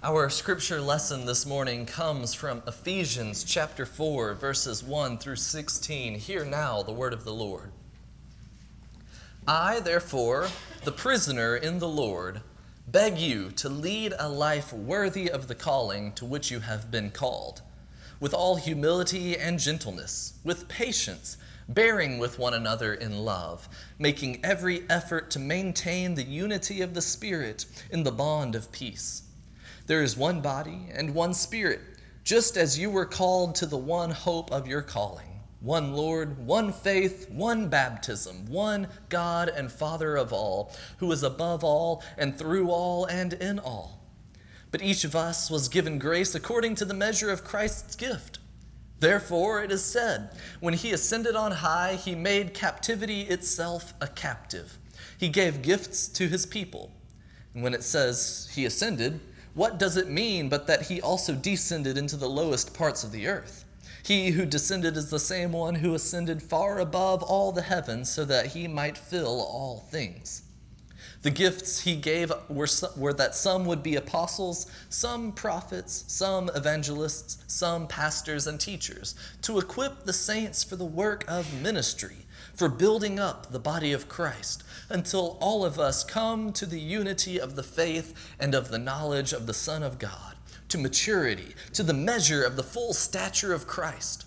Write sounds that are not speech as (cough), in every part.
Our scripture lesson this morning comes from Ephesians chapter 4, verses 1 through 16. Hear now the word of the Lord. I, therefore, the prisoner in the Lord, beg you to lead a life worthy of the calling to which you have been called, with all humility and gentleness, with patience, bearing with one another in love, making every effort to maintain the unity of the Spirit in the bond of peace. There is one body and one Spirit, just as you were called to the one hope of your calling one Lord, one faith, one baptism, one God and Father of all, who is above all and through all and in all. But each of us was given grace according to the measure of Christ's gift. Therefore, it is said, when he ascended on high, he made captivity itself a captive. He gave gifts to his people. And when it says he ascended, what does it mean but that he also descended into the lowest parts of the earth? He who descended is the same one who ascended far above all the heavens so that he might fill all things. The gifts he gave were, were that some would be apostles, some prophets, some evangelists, some pastors and teachers, to equip the saints for the work of ministry, for building up the body of Christ until all of us come to the unity of the faith and of the knowledge of the Son of God, to maturity, to the measure of the full stature of Christ.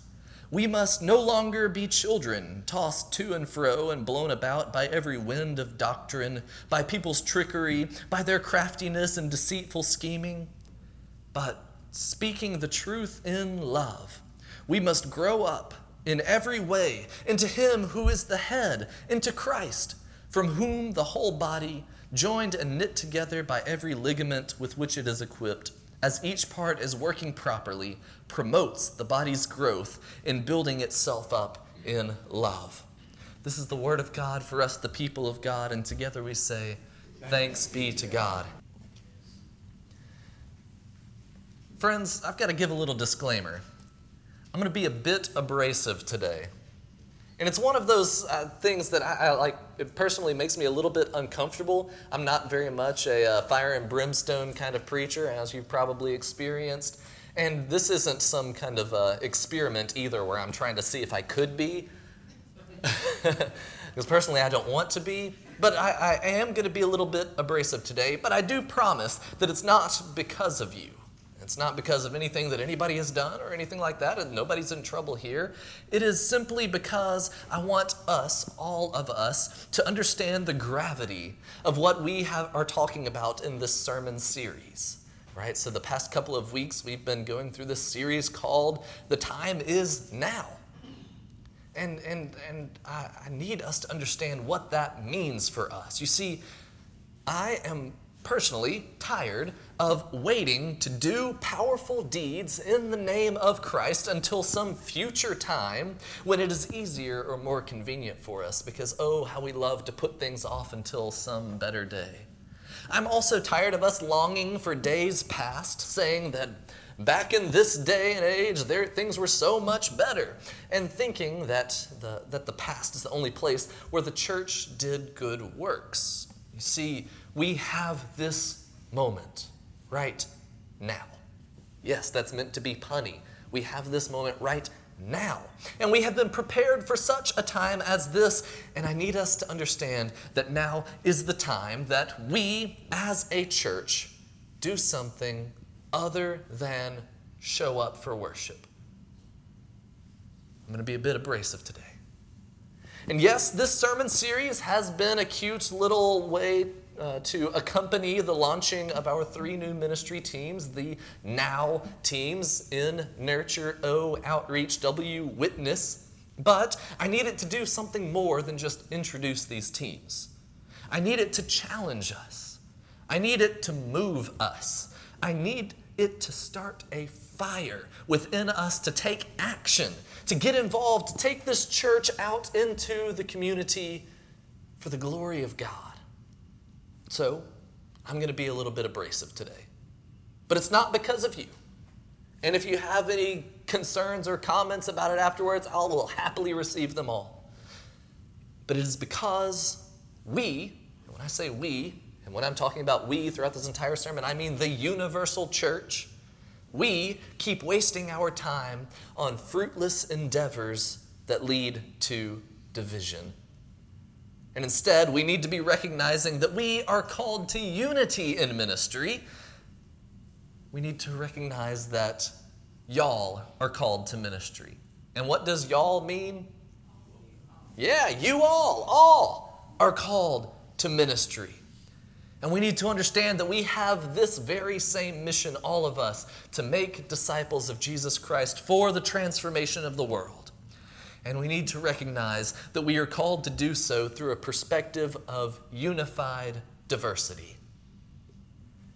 We must no longer be children, tossed to and fro and blown about by every wind of doctrine, by people's trickery, by their craftiness and deceitful scheming. But speaking the truth in love, we must grow up in every way into Him who is the head, into Christ from whom the whole body, joined and knit together by every ligament with which it is equipped, as each part is working properly, promotes the body's growth in building itself up in love. This is the word of God for us, the people of God, and together we say, Thanks be to God. Friends, I've got to give a little disclaimer. I'm going to be a bit abrasive today. And it's one of those uh, things that I, I, like. It personally makes me a little bit uncomfortable. I'm not very much a uh, fire and brimstone kind of preacher, as you've probably experienced. And this isn't some kind of uh, experiment either, where I'm trying to see if I could be. (laughs) Because personally, I don't want to be. But I, I am going to be a little bit abrasive today. But I do promise that it's not because of you. It's not because of anything that anybody has done or anything like that, and nobody's in trouble here. It is simply because I want us, all of us, to understand the gravity of what we have, are talking about in this sermon series. Right? So, the past couple of weeks, we've been going through this series called The Time Is Now. And, and, and I, I need us to understand what that means for us. You see, I am personally tired of waiting to do powerful deeds in the name of Christ until some future time when it is easier or more convenient for us because, oh, how we love to put things off until some better day. I'm also tired of us longing for days past, saying that back in this day and age, there, things were so much better, and thinking that the, that the past is the only place where the church did good works. You see, we have this moment right now. Yes, that's meant to be punny. We have this moment right now. And we have been prepared for such a time as this. And I need us to understand that now is the time that we, as a church, do something other than show up for worship. I'm going to be a bit abrasive today. And yes, this sermon series has been a cute little way uh, to accompany the launching of our three new ministry teams the Now teams in Nurture, O, Outreach, W, Witness. But I needed to do something more than just introduce these teams. I need it to challenge us. I need it to move us. I need it to start a fire within us to take action, to get involved, to take this church out into the community for the glory of God. So I'm going to be a little bit abrasive today. But it's not because of you. And if you have any concerns or comments about it afterwards, I will happily receive them all. But it is because we, and when I say we, and when I'm talking about we throughout this entire sermon, I mean the universal church, we keep wasting our time on fruitless endeavors that lead to division. And instead, we need to be recognizing that we are called to unity in ministry. We need to recognize that y'all are called to ministry. And what does y'all mean? Yeah, you all, all are called to ministry. And we need to understand that we have this very same mission, all of us, to make disciples of Jesus Christ for the transformation of the world. And we need to recognize that we are called to do so through a perspective of unified diversity.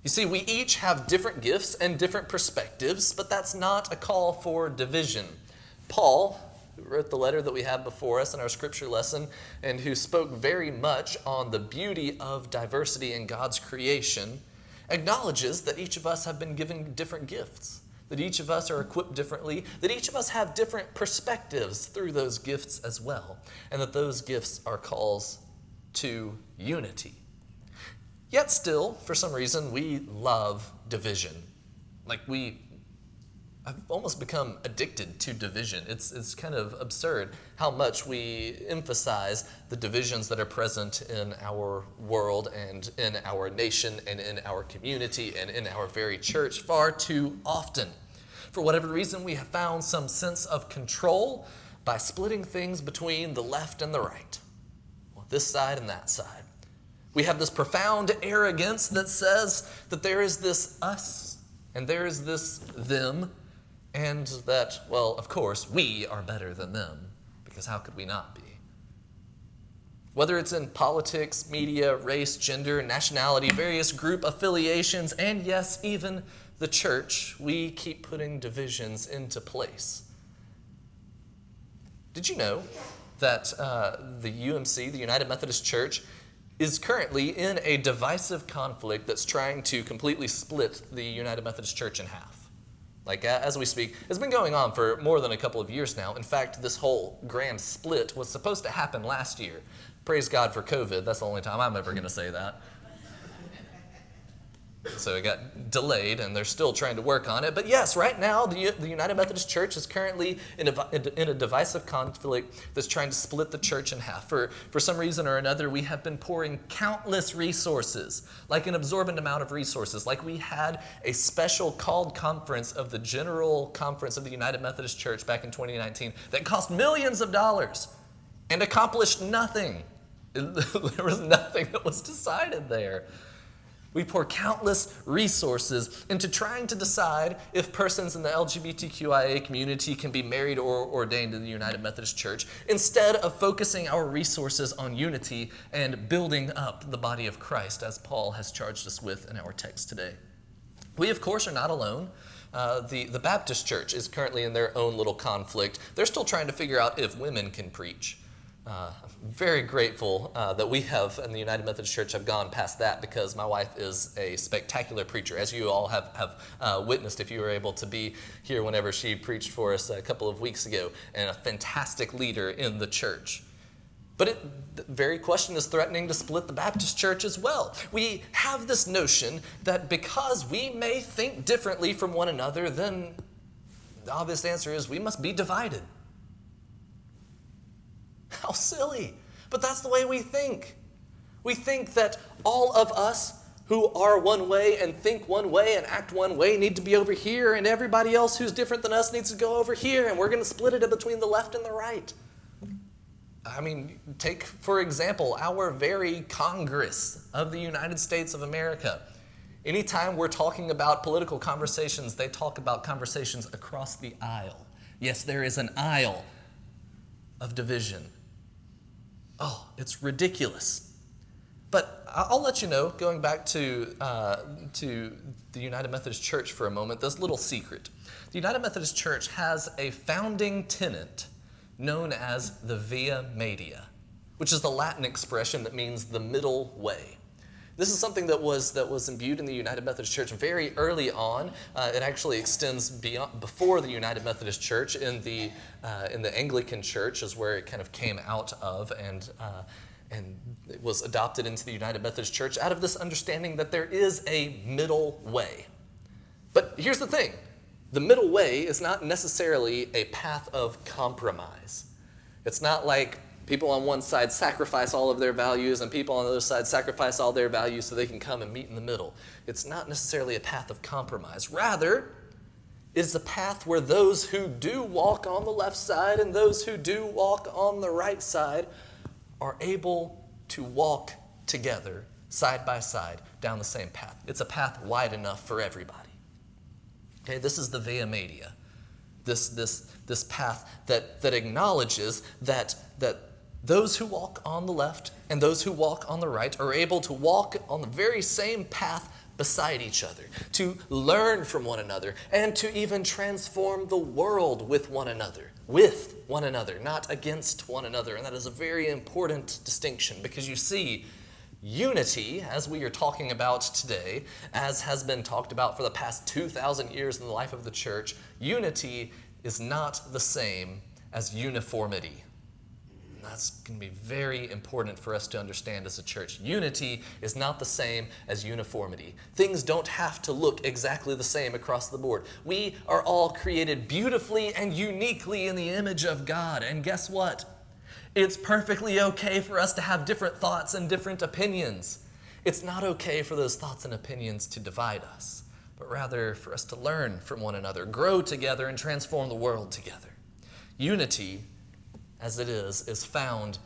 You see, we each have different gifts and different perspectives, but that's not a call for division. Paul, who wrote the letter that we have before us in our scripture lesson, and who spoke very much on the beauty of diversity in God's creation, acknowledges that each of us have been given different gifts, that each of us are equipped differently, that each of us have different perspectives through those gifts as well, and that those gifts are calls to unity. Yet still, for some reason, we love division. Like we I've almost become addicted to division. It's, it's kind of absurd how much we emphasize the divisions that are present in our world and in our nation and in our community and in our very church far too often. For whatever reason, we have found some sense of control by splitting things between the left and the right, well, this side and that side. We have this profound arrogance that says that there is this us and there is this them and that, well, of course, we are better than them, because how could we not be? Whether it's in politics, media, race, gender, nationality, various group affiliations, and yes, even the church, we keep putting divisions into place. Did you know that uh, the UMC, the United Methodist Church, is currently in a divisive conflict that's trying to completely split the United Methodist Church in half? Like as we speak, it's been going on for more than a couple of years now. In fact, this whole grand split was supposed to happen last year. Praise God for COVID. That's the only time I'm ever going to say that. So it got delayed, and they're still trying to work on it. But yes, right now, the, the United Methodist Church is currently in a, in a divisive conflict that's trying to split the church in half. For, for some reason or another, we have been pouring countless resources, like an absorbent amount of resources, like we had a special called conference of the General Conference of the United Methodist Church back in 2019 that cost millions of dollars and accomplished nothing. (laughs) there was nothing that was decided there. We pour countless resources into trying to decide if persons in the LGBTQIA community can be married or ordained in the United Methodist Church, instead of focusing our resources on unity and building up the body of Christ, as Paul has charged us with in our text today. We, of course, are not alone. Uh, the, the Baptist Church is currently in their own little conflict. They're still trying to figure out if women can preach. Uh, very grateful uh, that we have in the United Methodist Church have gone past that because my wife is a spectacular preacher, as you all have, have uh, witnessed if you were able to be here whenever she preached for us a couple of weeks ago, and a fantastic leader in the church. But it, the very question is threatening to split the Baptist church as well. We have this notion that because we may think differently from one another, then the obvious answer is we must be divided. (laughs) How silly. But that's the way we think. We think that all of us who are one way and think one way and act one way need to be over here, and everybody else who's different than us needs to go over here, and we're going to split it between the left and the right. I mean, take, for example, our very Congress of the United States of America. Anytime we're talking about political conversations, they talk about conversations across the aisle. Yes, there is an aisle of division. Oh, it's ridiculous. But I'll let you know, going back to, uh, to the United Methodist Church for a moment, this little secret. The United Methodist Church has a founding tenet known as the Via Media, which is the Latin expression that means the middle way. This is something that was that was imbued in the United Methodist Church very early on. Uh, it actually extends beyond before the United Methodist Church in the uh, in the Anglican Church is where it kind of came out of, and uh, and it was adopted into the United Methodist Church out of this understanding that there is a middle way. But here's the thing the middle way is not necessarily a path of compromise. It's not like people on one side sacrifice all of their values and people on the other side sacrifice all their values so they can come and meet in the middle. It's not necessarily a path of compromise. Rather, it's a path where those who do walk on the left side and those who do walk on the right side are able to walk together side by side down the same path. It's a path wide enough for everybody. Okay, this is the Via Media. This, this, this path that, that acknowledges that, that those who walk on the left and those who walk on the right are able to walk on the very same path beside each other, to learn from one another, and to even transform the world with one another, with one another, not against one another. And that is a very important distinction because you see, Unity, as we are talking about today, as has been talked about for the past 2,000 years in the life of the church, unity is not the same as uniformity. That's going to be very important for us to understand as a church. Unity is not the same as uniformity. Things don't have to look exactly the same across the board. We are all created beautifully and uniquely in the image of God. And guess what? It's perfectly okay for us to have different thoughts and different opinions. It's not okay for those thoughts and opinions to divide us, but rather for us to learn from one another, grow together, and transform the world together. Unity, as it is, is found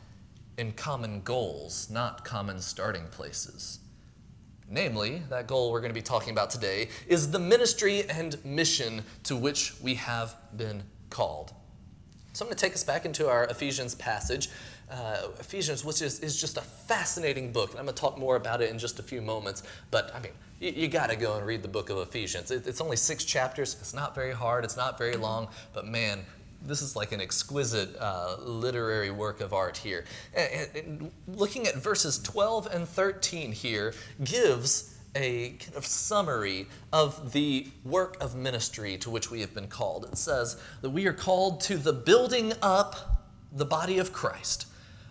in common goals, not common starting places. Namely, that goal we're going to be talking about today is the ministry and mission to which we have been called. So I'm going to take us back into our Ephesians passage. Uh, Ephesians, which is, is just a fascinating book. And I'm going to talk more about it in just a few moments. But I mean, you, you got to go and read the book of Ephesians. It, it's only six chapters. It's not very hard. It's not very long. But man, this is like an exquisite uh, literary work of art here. And, and looking at verses 12 and 13 here gives a kind of summary of the work of ministry to which we have been called. It says that we are called to the building up the body of Christ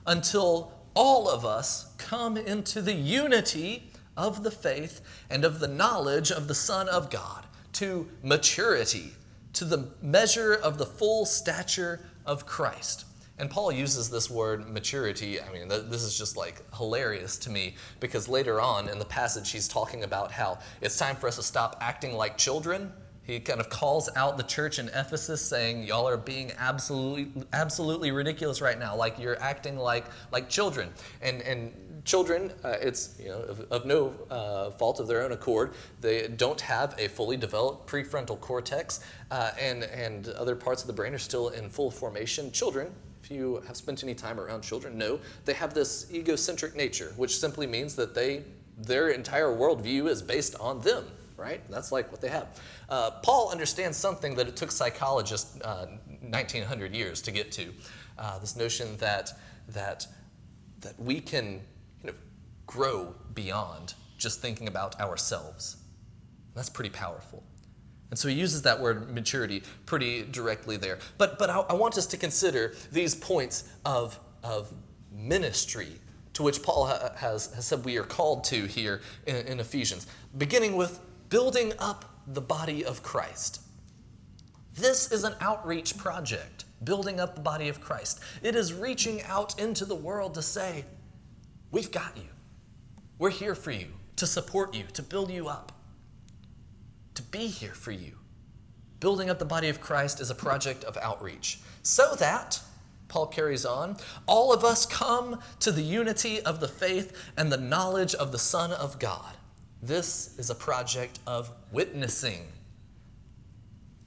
until all of us come into the unity of the faith and of the knowledge of the Son of God, to maturity, to the measure of the full stature of Christ. And Paul uses this word maturity. I mean, this is just like hilarious to me because later on in the passage, he's talking about how it's time for us to stop acting like children. He kind of calls out the church in Ephesus saying, Y'all are being absolutely, absolutely ridiculous right now. Like you're acting like, like children. And, and children, uh, it's you know, of, of no uh, fault of their own accord, they don't have a fully developed prefrontal cortex, uh, and, and other parts of the brain are still in full formation. Children, if you have spent any time around children know they have this egocentric nature, which simply means that they their entire worldview is based on them, right? That's like what they have. Uh, Paul understands something that it took psychologists uh, 1900 years to get to. Uh, this notion that that that we can grow beyond just thinking about ourselves. That's pretty powerful. And so he uses that word maturity pretty directly there. But, but I, I want us to consider these points of, of ministry to which Paul ha- has, has said we are called to here in, in Ephesians, beginning with building up the body of Christ. This is an outreach project, building up the body of Christ. It is reaching out into the world to say, We've got you. We're here for you, to support you, to build you up to be here for you. Building up the body of Christ is a project of outreach. So that, Paul carries on, all of us come to the unity of the faith and the knowledge of the Son of God. This is a project of witnessing.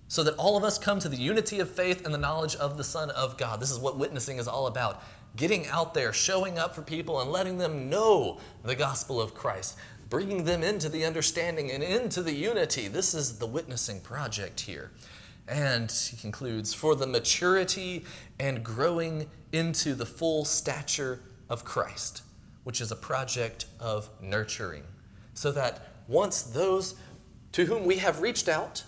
So that all of us come to the unity of faith and the knowledge of the Son of God. This is what witnessing is all about. Getting out there, showing up for people, and letting them know the gospel of Christ bringing them into the understanding and into the unity. This is the witnessing project here. And he concludes, for the maturity and growing into the full stature of Christ, which is a project of nurturing, so that once those to whom we have reached out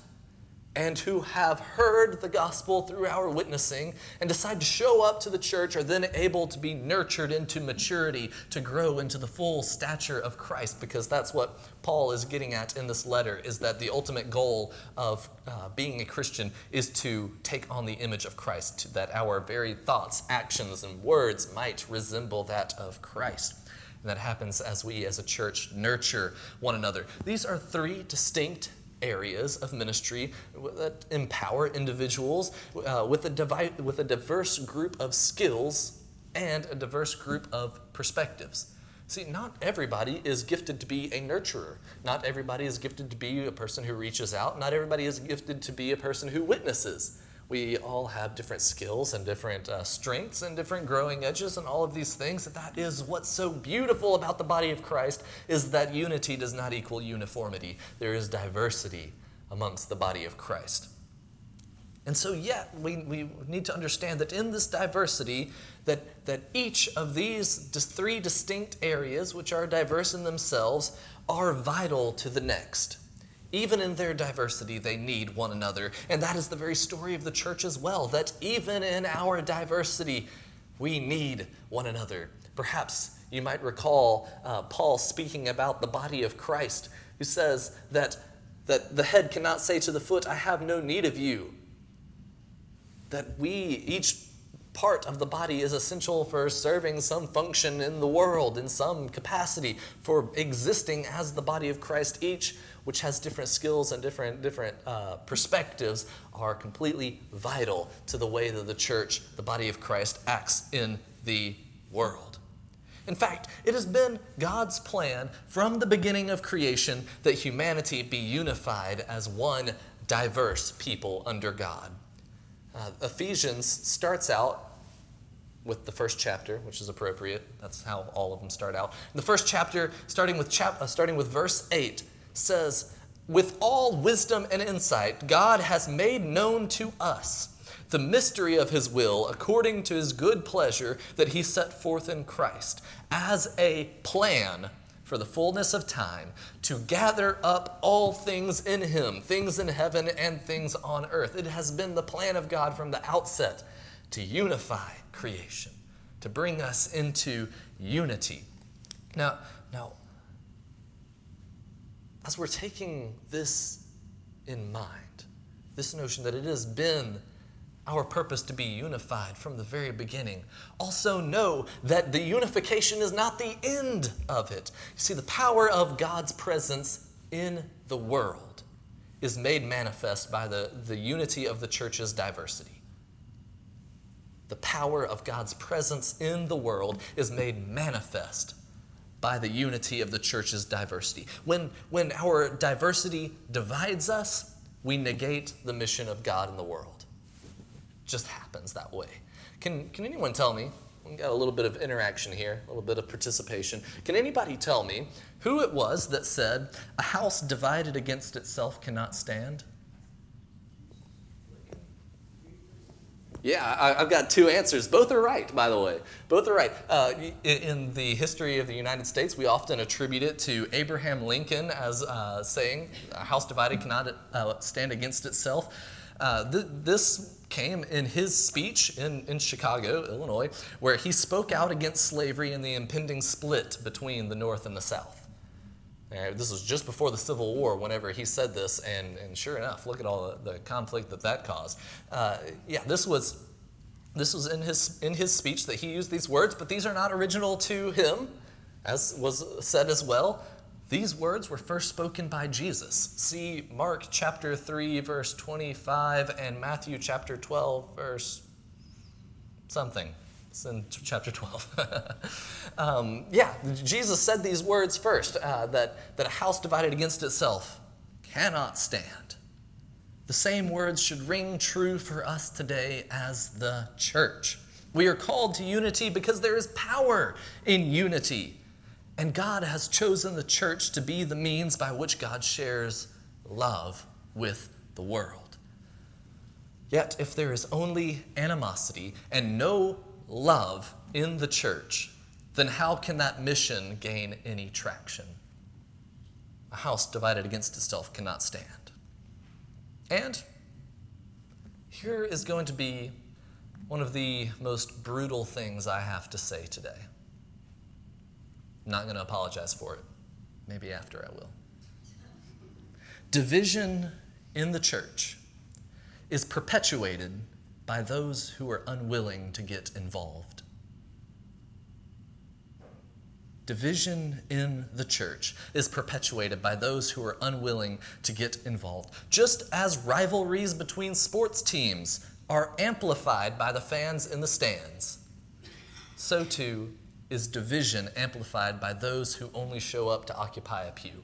and who have heard the gospel through our witnessing and decide to show up to the church are then able to be nurtured into maturity, to grow into the full stature of Christ, because that's what Paul is getting at in this letter, is that the ultimate goal of uh, being a Christian is to take on the image of Christ, that our very thoughts, actions, and words might resemble that of Christ. And that happens as we as a church nurture one another. These are three distinct areas of ministry that empower individuals uh, with, a with a diverse group of skills and a diverse group of perspectives. See, not everybody is gifted to be a nurturer. Not everybody is gifted to be a person who reaches out. Not everybody is gifted to be a person who witnesses. We all have different skills and different uh, strengths and different growing edges and all of these things. That is what's so beautiful about the body of Christ is that unity does not equal uniformity. There is diversity amongst the body of Christ. And so, yet, we, we need to understand that in this diversity, that, that each of these three distinct areas, which are diverse in themselves, are vital to the next. Even in their diversity, they need one another. And that is the very story of the church as well, that even in our diversity, we need one another. Perhaps you might recall uh, Paul speaking about the body of Christ, who says that, that the head cannot say to the foot, I have no need of you. That we, each part of the body is essential for serving some function in the world, in some capacity, for existing as the body of Christ. Each, which has different skills and different, different uh, perspectives, are completely vital to the way that the church, the body of Christ, acts in the world. In fact, it has been God's plan from the beginning of creation that humanity be unified as one diverse people under God. Uh, Ephesians starts out with the first chapter, which is appropriate. That's how all of them start out. the first chapter, starting with chap- uh, starting with verse eight, says, "With all wisdom and insight, God has made known to us." The mystery of his will, according to his good pleasure that he set forth in Christ, as a plan for the fullness of time to gather up all things in him, things in heaven and things on earth. It has been the plan of God from the outset to unify creation, to bring us into unity. Now, now, as we're taking this in mind, this notion that it has been our purpose to be unified from the very beginning. Also, know that the unification is not the end of it. You see, the power of God's presence in the world is made manifest by the, the unity of the church's diversity. The power of God's presence in the world is made manifest by the unity of the church's diversity. When, when our diversity divides us, we negate the mission of God in the world It just happens that way. Can, can anyone tell me? We got a little bit of interaction here, a little bit of participation. Can anybody tell me who it was that said, A house divided against itself cannot stand? Yeah, I, have got two answers. Both are right, by the way. Both are right. Uh, in the history of the United States, we often attribute it to Abraham Lincoln as uh, saying, A house divided cannot uh, stand against itself. Uh, th- this came in his speech in, in Chicago, Illinois, where he spoke out against slavery and the impending split between the North and the South. And this was just before the Civil War, whenever he said this, and, and sure enough, look at all the, the conflict that that caused. Uh, yeah, this was this was in his in his speech that he used these words, but these are not original to him, as was said as well. These words were first spoken by Jesus. See Mark chapter 3, verse 25, and Matthew chapter 12, verse something. It's in chapter 12. (laughs) um, yeah, Jesus said these words first uh, that, that a house divided against itself cannot stand. The same words should ring true for us today as the church. We are called to unity because there is power in unity. And God has chosen the church to be the means by which God shares love with the world. Yet, if there is only animosity and no love in the church, then how can that mission gain any traction? A house divided against itself cannot stand. And Here is going to be one of the most brutal things I have to say today. I'm not going to apologize for it. Maybe after I will. Division in the church is perpetuated by those who are unwilling to get involved. Division in the church is perpetuated by those who are unwilling to get involved. Just as rivalries between sports teams are amplified by the fans in the stands, so too is division amplified by those who only show up to occupy a pew.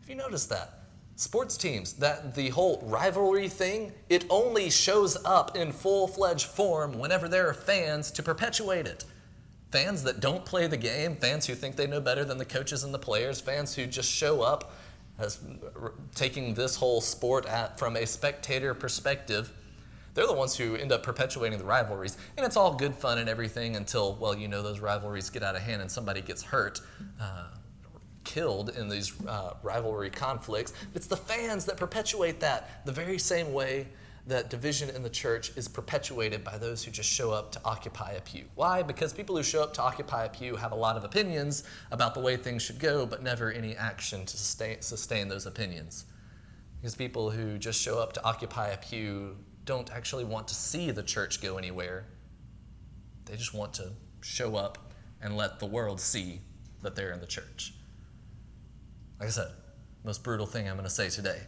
Have you noticed that? Sports teams, that the whole rivalry thing, it only shows up in full fledged form whenever there are fans to perpetuate it. Fans that don't play the game, fans who think they know better than the coaches and the players, fans who just show up as taking this whole sport at, from a spectator perspective. They're the ones who end up perpetuating the rivalries. And it's all good fun and everything until, well, you know, those rivalries get out of hand and somebody gets hurt. Uh, killed in these uh, rivalry conflicts. It's the fans that perpetuate that the very same way that division in the church is perpetuated by those who just show up to occupy a pew. Why? Because people who show up to occupy a pew have a lot of opinions about the way things should go, but never any action to sustain, sustain those opinions. Because people who just show up to occupy a pew don't actually want to see the church go anywhere. They just want to show up and let the world see that they're in the church. Like I said, most brutal thing I'm going to say today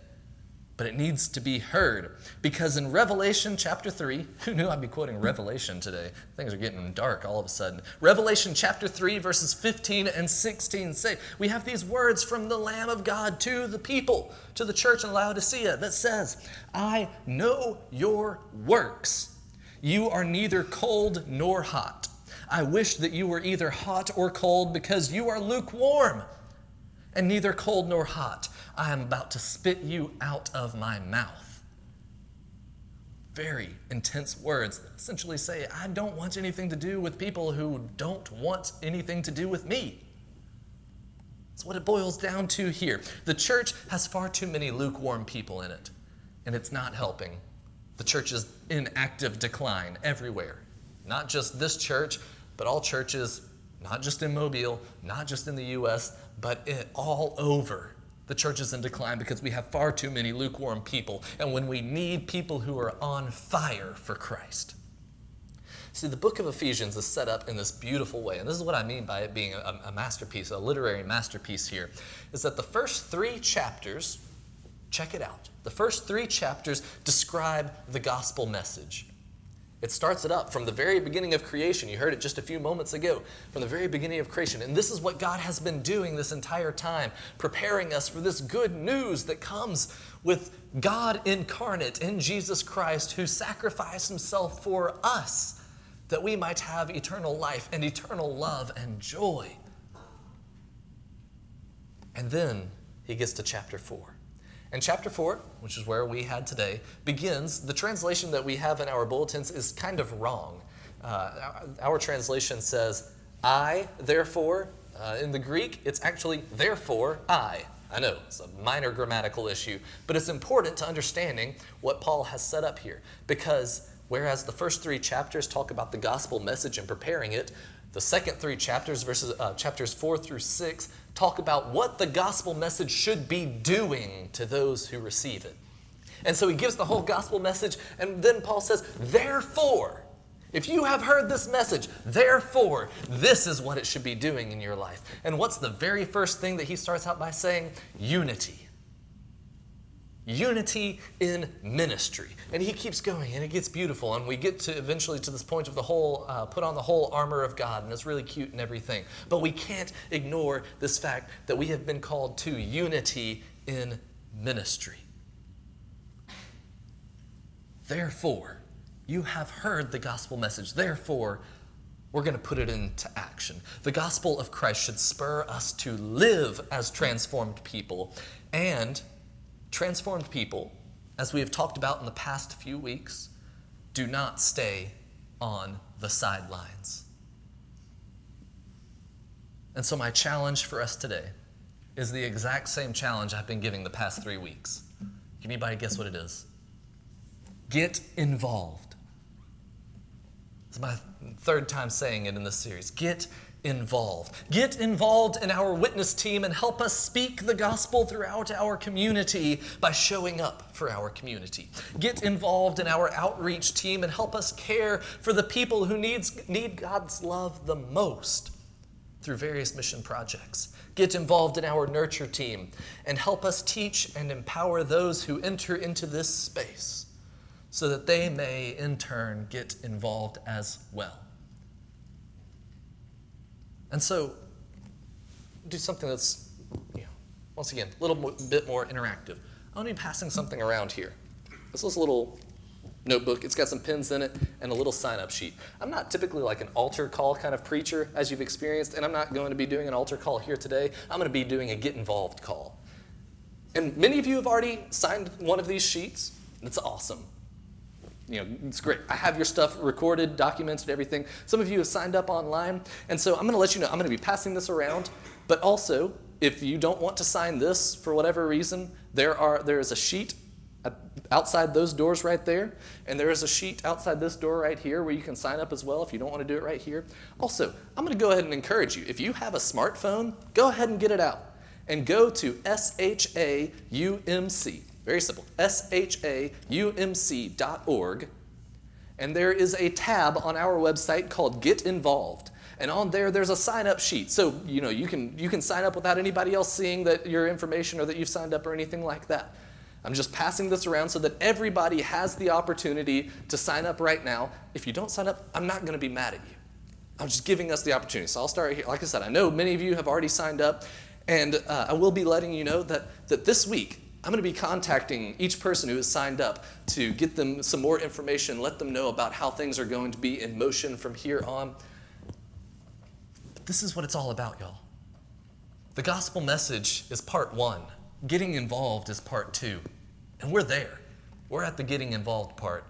but it needs to be heard. Because in Revelation chapter 3, (laughs) who knew I'd be quoting Revelation today? Things are getting dark all of a sudden. Revelation chapter 3, verses 15 and 16 say, We have these words from the Lamb of God to the people, to the church in Laodicea, that says, I know your works. You are neither cold nor hot. I wish that you were either hot or cold because you are lukewarm and neither cold nor hot. I am about to spit you out of my mouth. Very intense words that essentially say, I don't want anything to do with people who don't want anything to do with me. That's what it boils down to here. The church has far too many lukewarm people in it, and it's not helping. The church is in active decline everywhere. Not just this church, but all churches, not just in Mobile, not just in the U.S., but it, all over. The church is in decline because we have far too many lukewarm people, and when we need people who are on fire for Christ. See, the book of Ephesians is set up in this beautiful way, and this is what I mean by it being a, a masterpiece, a literary masterpiece here, is that the first three chapters, check it out, the first three chapters describe the gospel message. It starts it up from the very beginning of creation. You heard it just a few moments ago, from the very beginning of creation. And this is what God has been doing this entire time, preparing us for this good news that comes with God incarnate in Jesus Christ, who sacrificed himself for us that we might have eternal life and eternal love and joy. And then he gets to chapter 4. And chapter 4, which is where we had today, begins. The translation that we have in our bulletins is kind of wrong. Uh, our translation says, I, therefore, uh, in the Greek, it's actually, therefore, I. I know, it's a minor grammatical issue, but it's important to understanding what Paul has set up here. Because whereas the first three chapters talk about the gospel message and preparing it, the second three chapters, verses uh, chapters four through six, talk about what the gospel message should be doing to those who receive it. And so he gives the whole gospel message, and then Paul says, Therefore, if you have heard this message, therefore, this is what it should be doing in your life. And what's the very first thing that he starts out by saying? Unity unity in ministry. And he keeps going, and it gets beautiful. And we get to eventually to this point of the whole, uh, put on the whole armor of God, and it's really cute and everything. But we can't ignore this fact that we have been called to unity in ministry. Therefore, you have heard the gospel message. Therefore, we're going to put it into action. The gospel of Christ should spur us to live as transformed people and Transformed people, as we have talked about in the past few weeks, do not stay on the sidelines. And so, my challenge for us today is the exact same challenge I've been giving the past three weeks. Can anybody guess what it is? Get involved. It's my third time saying it in this series. Get involved. Get involved in our witness team and help us speak the gospel throughout our community by showing up for our community. Get involved in our outreach team and help us care for the people who needs, need God's love the most through various mission projects. Get involved in our nurture team and help us teach and empower those who enter into this space so that they may in turn get involved as well. And so, do something that's, you know, once again, a little bit more interactive. I'm going to be passing something around here. This is a little notebook. It's got some pins in it and a little sign up sheet. I'm not typically like an altar call kind of preacher, as you've experienced, and I'm not going to be doing an altar call here today. I'm going to be doing a get involved call. And many of you have already signed one of these sheets. It's awesome you know, it's great. I have your stuff recorded, documented, everything. Some of you have signed up online. And so I'm going to let you know, I'm going to be passing this around. But also, if you don't want to sign this for whatever reason, there, are, there is a sheet outside those doors right there. And there is a sheet outside this door right here where you can sign up as well if you don't want to do it right here. Also, I'm going to go ahead and encourage you. If you have a smartphone, go ahead and get it out and go to SHAUMC very simple. shaumc.org. And there is a tab on our website called Get Involved. And on there, there's a sign up sheet. So, you know, you can, you can sign up without anybody else seeing that your information or that you've signed up or anything like that. I'm just passing this around so that everybody has the opportunity to sign up right now. If you don't sign up, I'm not going to be mad at you. I'm just giving us the opportunity. So I'll start here. Like I said, I know many of you have already signed up, and uh, I will be letting you know that, that this week, I'm going to be contacting each person who has signed up to get them some more information, let them know about how things are going to be in motion from here on. But this is what it's all about, y'all. The gospel message is part one, getting involved is part two. And we're there. We're at the getting involved part.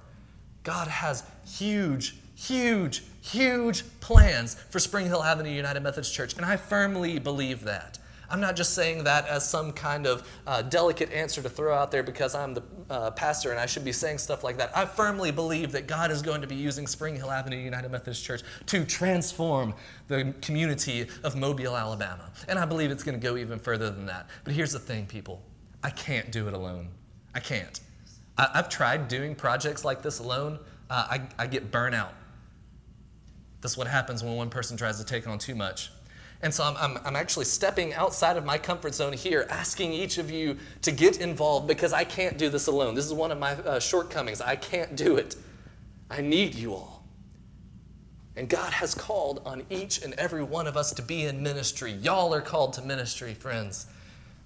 God has huge, huge, huge plans for Spring Hill Avenue United Methodist Church, and I firmly believe that. I'm not just saying that as some kind of uh, delicate answer to throw out there because I'm the uh, pastor and I should be saying stuff like that. I firmly believe that God is going to be using Spring Hill Avenue United Methodist Church to transform the community of Mobile, Alabama. And I believe it's going to go even further than that. But here's the thing, people I can't do it alone. I can't. I, have tried doing projects like this alone, uh, I, I get burnout. That's what happens when one person tries to take on too much. And so I'm, I'm, I'm, actually stepping outside of my comfort zone here, asking each of you to get involved because I can't do this alone. This is one of my uh, shortcomings. I can't do it. I need you all. And God has called on each and every one of us to be in ministry. Y'all are called to ministry, friends.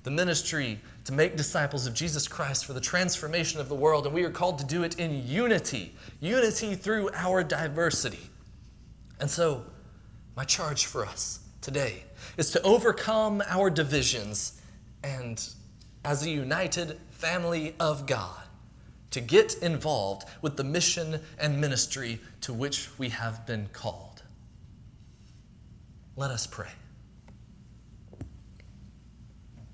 The ministry to make disciples of Jesus Christ for the transformation of the world. And we are called to do it in unity, unity through our diversity. And so, my charge for us today is to overcome our divisions and, as a united family of God, to get involved with the mission and ministry to which we have been called. Let us pray.